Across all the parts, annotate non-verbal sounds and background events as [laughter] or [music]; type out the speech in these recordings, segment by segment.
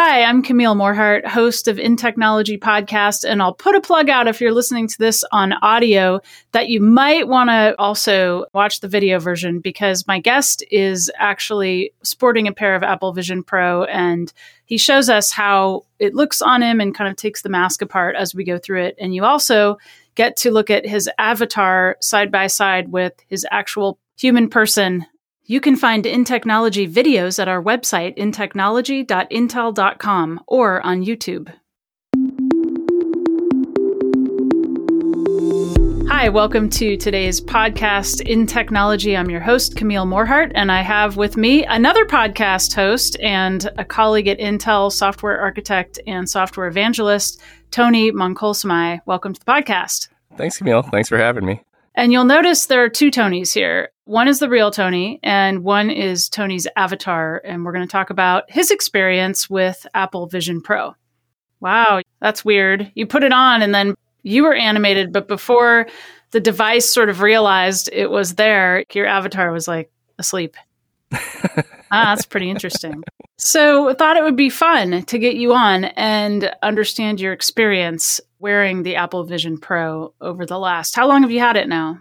Hi, I'm Camille Morhardt, host of In Technology Podcast, and I'll put a plug out if you're listening to this on audio that you might want to also watch the video version because my guest is actually sporting a pair of Apple Vision Pro and he shows us how it looks on him and kind of takes the mask apart as we go through it. And you also get to look at his avatar side by side with his actual human person you can find In Technology videos at our website, intechnology.intel.com, or on YouTube. Hi, welcome to today's podcast, In Technology. I'm your host, Camille Morhardt, and I have with me another podcast host and a colleague at Intel, software architect and software evangelist, Tony Mongkolsmai. Welcome to the podcast. Thanks, Camille. Thanks for having me. And you'll notice there are two Tonys here. One is the real Tony, and one is Tony's avatar. And we're going to talk about his experience with Apple Vision Pro. Wow, that's weird. You put it on, and then you were animated, but before the device sort of realized it was there, your avatar was like asleep. [laughs] ah, that's pretty interesting. So, I thought it would be fun to get you on and understand your experience wearing the Apple Vision Pro over the last. How long have you had it now?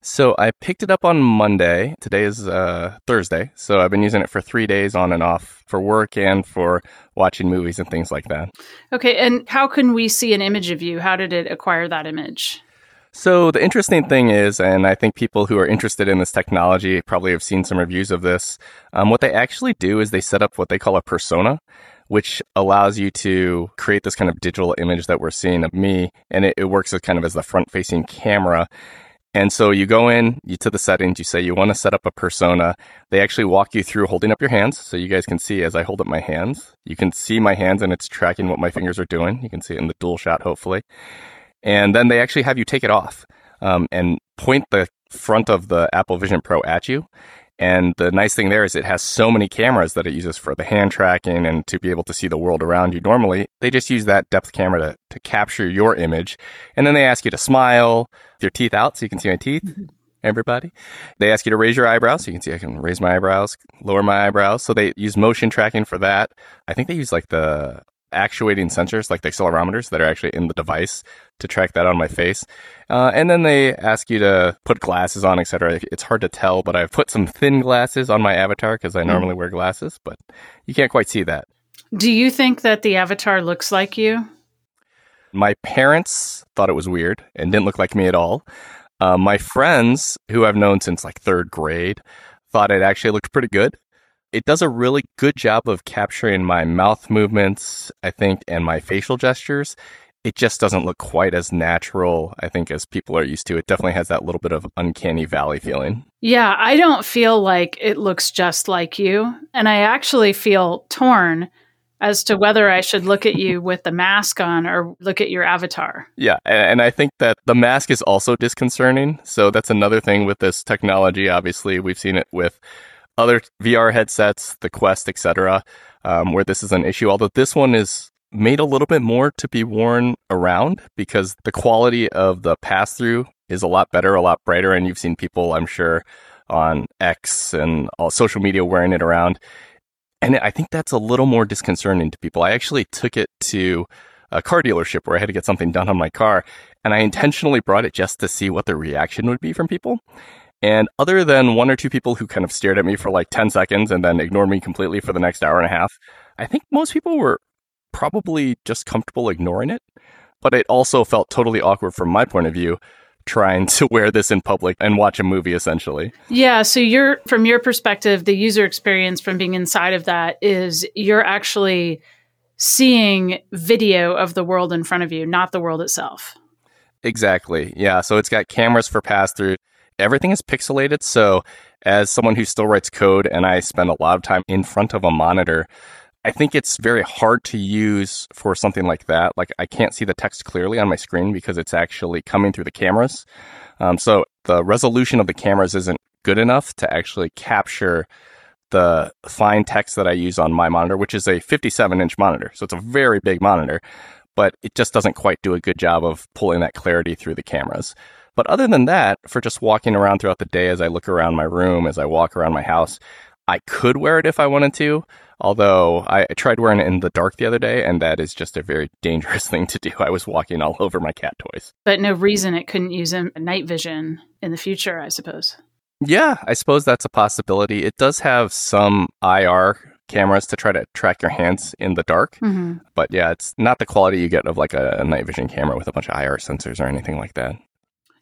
So, I picked it up on Monday. Today is uh, Thursday. So, I've been using it for three days on and off for work and for watching movies and things like that. Okay. And how can we see an image of you? How did it acquire that image? So the interesting thing is, and I think people who are interested in this technology probably have seen some reviews of this. Um, what they actually do is they set up what they call a persona, which allows you to create this kind of digital image that we're seeing of me, and it, it works as kind of as the front-facing camera. And so you go in, you to the settings, you say you want to set up a persona. They actually walk you through holding up your hands. So you guys can see as I hold up my hands, you can see my hands and it's tracking what my fingers are doing. You can see it in the dual shot, hopefully. And then they actually have you take it off um, and point the front of the Apple Vision Pro at you. And the nice thing there is it has so many cameras that it uses for the hand tracking and to be able to see the world around you. Normally, they just use that depth camera to, to capture your image. And then they ask you to smile, your teeth out so you can see my teeth. [laughs] Everybody. They ask you to raise your eyebrows. So you can see I can raise my eyebrows, lower my eyebrows. So they use motion tracking for that. I think they use like the actuating sensors like the accelerometers that are actually in the device to track that on my face. Uh, and then they ask you to put glasses on, etc. It's hard to tell, but I've put some thin glasses on my avatar because I hmm. normally wear glasses, but you can't quite see that. Do you think that the avatar looks like you? My parents thought it was weird and didn't look like me at all. Uh, my friends, who I've known since like third grade, thought it actually looked pretty good it does a really good job of capturing my mouth movements, I think, and my facial gestures. It just doesn't look quite as natural, I think, as people are used to. It definitely has that little bit of uncanny valley feeling. Yeah, I don't feel like it looks just like you. And I actually feel torn as to whether I should look at you with the mask on or look at your avatar. Yeah, and I think that the mask is also disconcerting. So that's another thing with this technology. Obviously, we've seen it with other VR headsets, the Quest, etc., um, where this is an issue. Although this one is made a little bit more to be worn around because the quality of the pass through is a lot better, a lot brighter, and you've seen people, I'm sure, on X and all social media wearing it around. And I think that's a little more disconcerting to people. I actually took it to a car dealership where I had to get something done on my car, and I intentionally brought it just to see what the reaction would be from people. And other than one or two people who kind of stared at me for like 10 seconds and then ignored me completely for the next hour and a half, I think most people were probably just comfortable ignoring it. But it also felt totally awkward from my point of view trying to [laughs] wear this in public and watch a movie essentially. Yeah, so you're from your perspective the user experience from being inside of that is you're actually seeing video of the world in front of you, not the world itself. Exactly. Yeah, so it's got cameras for pass through everything is pixelated. So, as someone who still writes code and I spend a lot of time in front of a monitor, I think it's very hard to use for something like that. Like, I can't see the text clearly on my screen because it's actually coming through the cameras. Um, so, the resolution of the cameras isn't good enough to actually capture the fine text that I use on my monitor, which is a 57 inch monitor. So, it's a very big monitor, but it just doesn't quite do a good job of pulling that clarity through the cameras. But other than that, for just walking around throughout the day as I look around my room, as I walk around my house, I could wear it if I wanted to. Although I tried wearing it in the dark the other day, and that is just a very [laughs] dangerous thing to do. I was walking all [laughs] over my cat toys. But no reason it couldn't use a night vision in the future, I suppose. Yeah, I suppose that's a possibility. It does have some IR cameras to try to track your hands in the dark. Mm-hmm. But yeah, it's not the quality you get of like a, a night vision camera with a bunch of IR sensors or anything like that.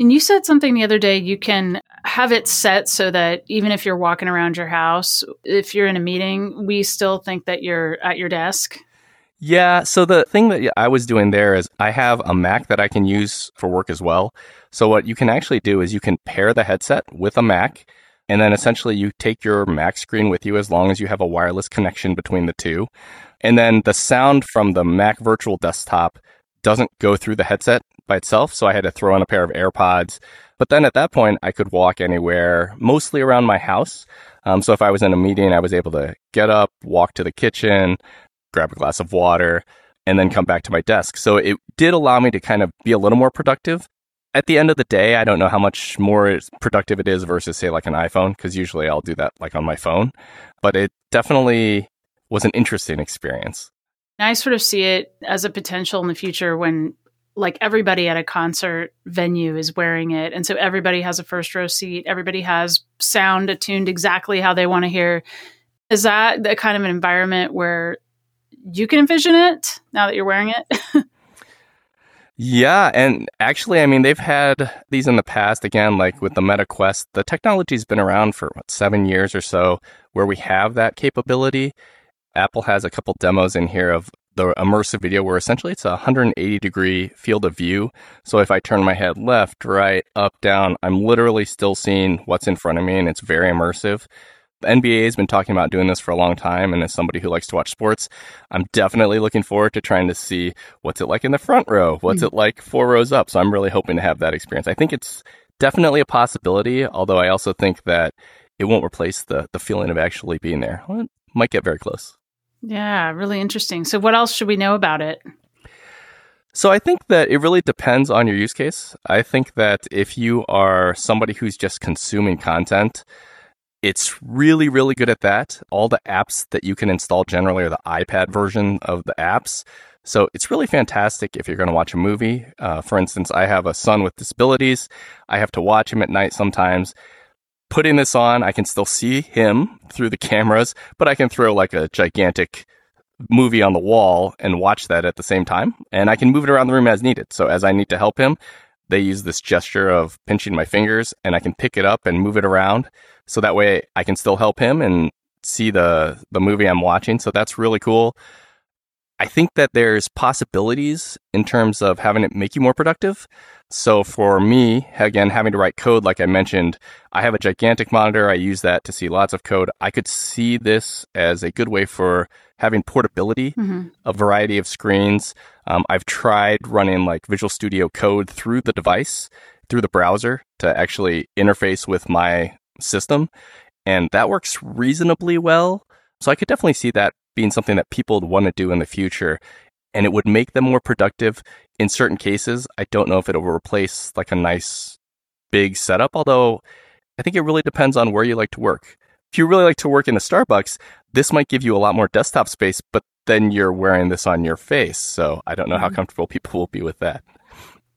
And you said something the other day, you can have it set so that even if you're walking around your house, if you're in a meeting, we still think that you're at your desk. Yeah. So the thing that I was doing there is I have a Mac that I can use for work as well. So what you can actually do is you can pair the headset with a Mac and then essentially you take your Mac screen with you as long as you have a wireless connection between the two. And then the sound from the Mac virtual desktop doesn't go through the headset by itself. So I had to throw in a pair of AirPods. But then at that point, I could walk anywhere, mostly around my house. Um, so if I was in a meeting, I was able to get up, walk to the kitchen, grab a glass of water, and then come back to my desk. So it did allow me to kind of be a little more productive. At the end of the day, I don't know how much more productive it is versus, say, like an iPhone, because usually I'll do that like on my phone. But it definitely was an interesting experience. I sort of see it as a potential in the future when like everybody at a concert venue is wearing it. And so everybody has a first row seat. Everybody has sound attuned exactly how they want to hear. Is that the kind of an environment where you can envision it now that you're wearing it? [laughs] Yeah and actually i mean they've had these in the past again like with the meta quest the technology's been around for what seven years or so where we have that capability Apple has a couple demos in here of the immersive video where essentially it's a 180 degree field of view. So if I turn my head left, right, up, down, I'm literally still seeing what's in front of me and it's very immersive. The NBA has been talking about doing this for a long time, and as somebody who likes to watch sports, I'm definitely looking forward to trying to see what's it like in the front row, what's mm-hmm. it like four rows up. So I'm really hoping to have that experience. I think it's definitely a possibility, although I also think that it won't replace the the feeling of actually being there. Well, it might get very close. Yeah, really interesting. So, what else should we know about it? So, I think that it really depends on your use case. I think that if you are somebody who's just consuming content, it's really, really good at that. All the apps that you can install generally are the iPad version of the apps. So it's really fantastic if you're going to watch a movie. Uh, for instance, I have a son with disabilities. I have to watch him at night sometimes putting this on, I can still see him through the cameras, but I can throw like a gigantic movie on the wall and watch that at the same time. And I can move it around the room as needed. So as I need to help him, they use this gesture of pinching my fingers and I can pick it up and move it around. So that way I can still help him and see the, the movie I'm watching. So that's really cool. I think that there's possibilities in terms of having it make you more productive. So for me, again, having to write code, like I mentioned, I have a gigantic monitor. I use that to see lots of code. I could see this as a good way for having portability, mm-hmm. a variety of screens. Um, I've tried running like Visual Studio Code through the device, through the browser to actually interface with my system. And that works reasonably well. So I could definitely see that being something that people would want to do in the future and it would make them more productive in certain cases. I don't know if it'll replace like a nice big setup, although I think it really depends on where you like to work. If you really like to work in a Starbucks, this might give you a lot more desktop space, but then you're wearing this on your face. So I don't know mm-hmm. how comfortable people will be with that.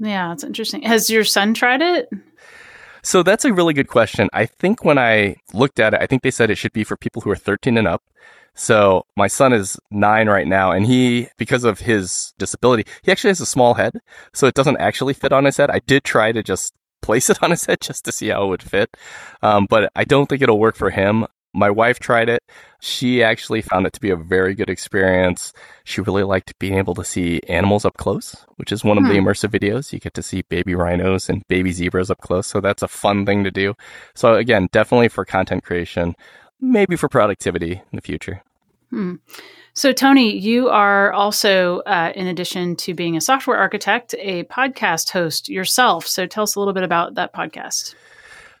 Yeah, it's interesting. Has your son tried it? So that's a really good question. I think when I looked at it, I think they said it should be for people who are 13 and up. So my son is nine right now and he, because of his disability, he actually has a small head. So it doesn't actually fit on his head. I did try to just place it [laughs] on his head just to see how it would fit. Um, but I don't think it'll work for him. My wife tried it. She actually found it to be a very good experience. She really liked being able to see animals up close, which is one of the hmm. immersive videos. You get to see baby rhinos and baby zebras up close. So that's a fun thing to do. So again, definitely for content creation, maybe for productivity in the future. Hmm. So, Tony, you are also, uh, in addition to being a software architect, a podcast host yourself. So, tell us a little bit about that podcast.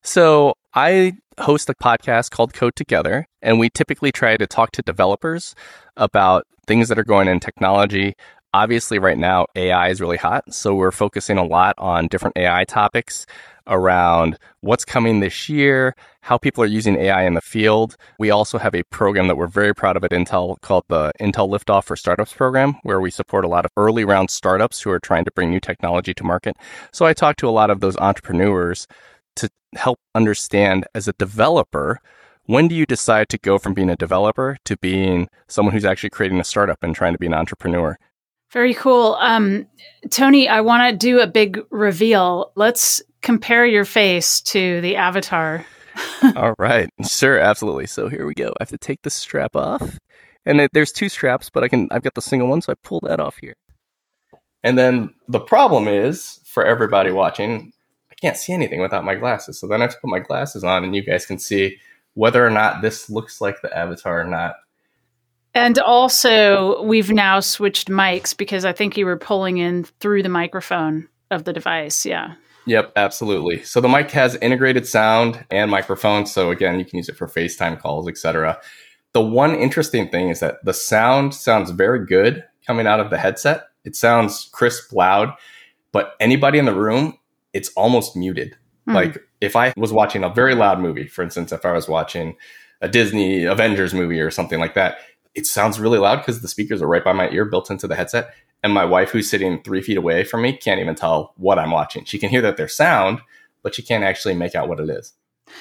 So, I host a podcast called Code Together, and we typically try to talk to developers about things that are going in technology. obviously right now AI is really hot, so we're focusing a lot on different AI topics around what's coming this year, how people are using AI in the field. We also have a program that we're very proud of at Intel called the Intel Liftoff for Startups program, where we support a lot of early round startups who are trying to bring new technology to market. So I talk to a lot of those entrepreneurs to help understand as a developer when do you decide to go from being a developer to being someone who's actually creating a startup and trying to be an entrepreneur? Very cool. Um, Tony, I want to do a big reveal. Let's compare your face to the avatar. [laughs] All right. Sure, absolutely. So here we go. I have to take the strap off. And it, there's two straps, but I can I've got the single one, so I pull that off here. And then the problem is for everybody watching, can't see anything without my glasses. So then I have to put my glasses on and you guys can see whether or not this looks like the avatar or not. And also, we've now switched mics because I think you were pulling in through the microphone of the device. Yeah. Yep, absolutely. So the mic has integrated sound and microphone. So again, you can use it for FaceTime calls, etc. The one interesting thing is that the sound sounds very good coming out of the headset. It sounds crisp, loud, but anybody in the room, it's almost muted. Mm. Like if I was watching a very loud movie, for instance, if I was watching a Disney Avengers movie or something like that, it sounds really loud because the speakers are right by my ear built into the headset. And my wife, who's sitting three feet away from me, can't even tell what I'm watching. She can hear that there's sound, but she can't actually make out what it is.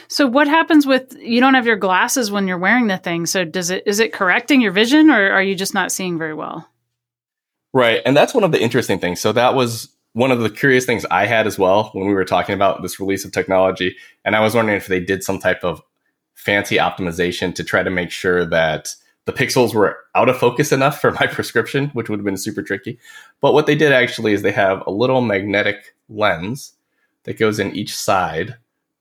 So what happens with you don't have your glasses when you're wearing the thing? So does it is it correcting your vision or are you just not seeing very well? Right. And that's one of the interesting things. So that was one of the curious things I had as well when we were talking about this release of technology. And I was wondering if they did some type of fancy optimization to try to make sure that the pixels were out of focus enough for [laughs] my prescription, which would have been super tricky. But what they did actually is they have a little magnetic lens that goes in each side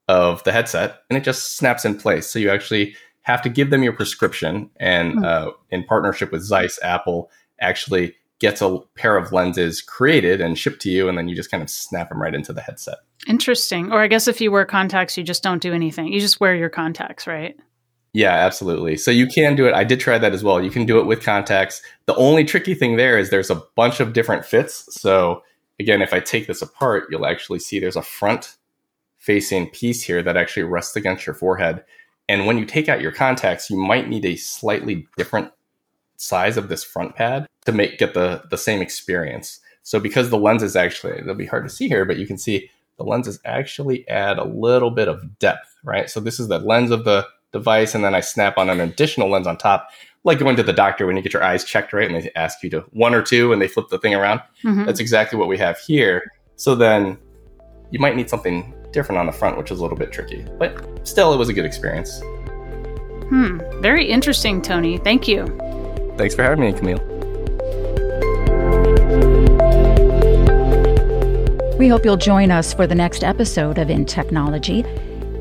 of the headset and it just snaps in place. So you actually have to give them your prescription. And mm. uh, in partnership with Zeiss, Apple actually gets a pair of lenses created and shipped to you, and then you just kind of snap them right into the headset. Interesting. Or I guess if you wear contacts, you just don't do anything. You just wear your contacts, right? Yeah, absolutely. So you can do it. I did try that as well. You can do it with contacts. The only tricky thing there is there's a bunch of different fits. So again, if I take this apart, you'll actually see there's a front facing piece here that actually rests against your forehead. And when you take out your contacts, you might need a slightly different size of this front pad to make get the the same experience. So because the lenses actually it'll be hard to see here, but you can see the lenses actually add a little bit of depth, right? So this is the lens of the device, and then I snap on an additional lens on top, like going to the doctor when you get your eyes checked, right? And they ask you to one or two, and they flip the thing around. Mm-hmm. That's exactly what we have here. So then you might need something different on the front, which is a little bit tricky, but still, it was a good experience. Hmm. Very interesting, Tony. Thank you. Thanks for having me, Camille. We hope you'll join us for the next episode of In Technology.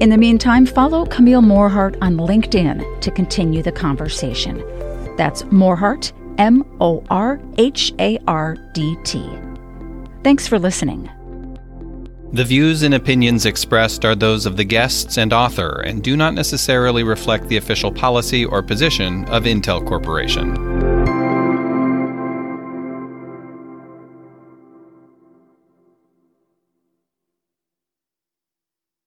In the meantime, follow Camille Morhardt on LinkedIn to continue the conversation. That's Morhardt, M O R H A R D T. Thanks for listening. The views and opinions expressed are those of the guests and author and do not necessarily reflect the official policy or position of Intel Corporation.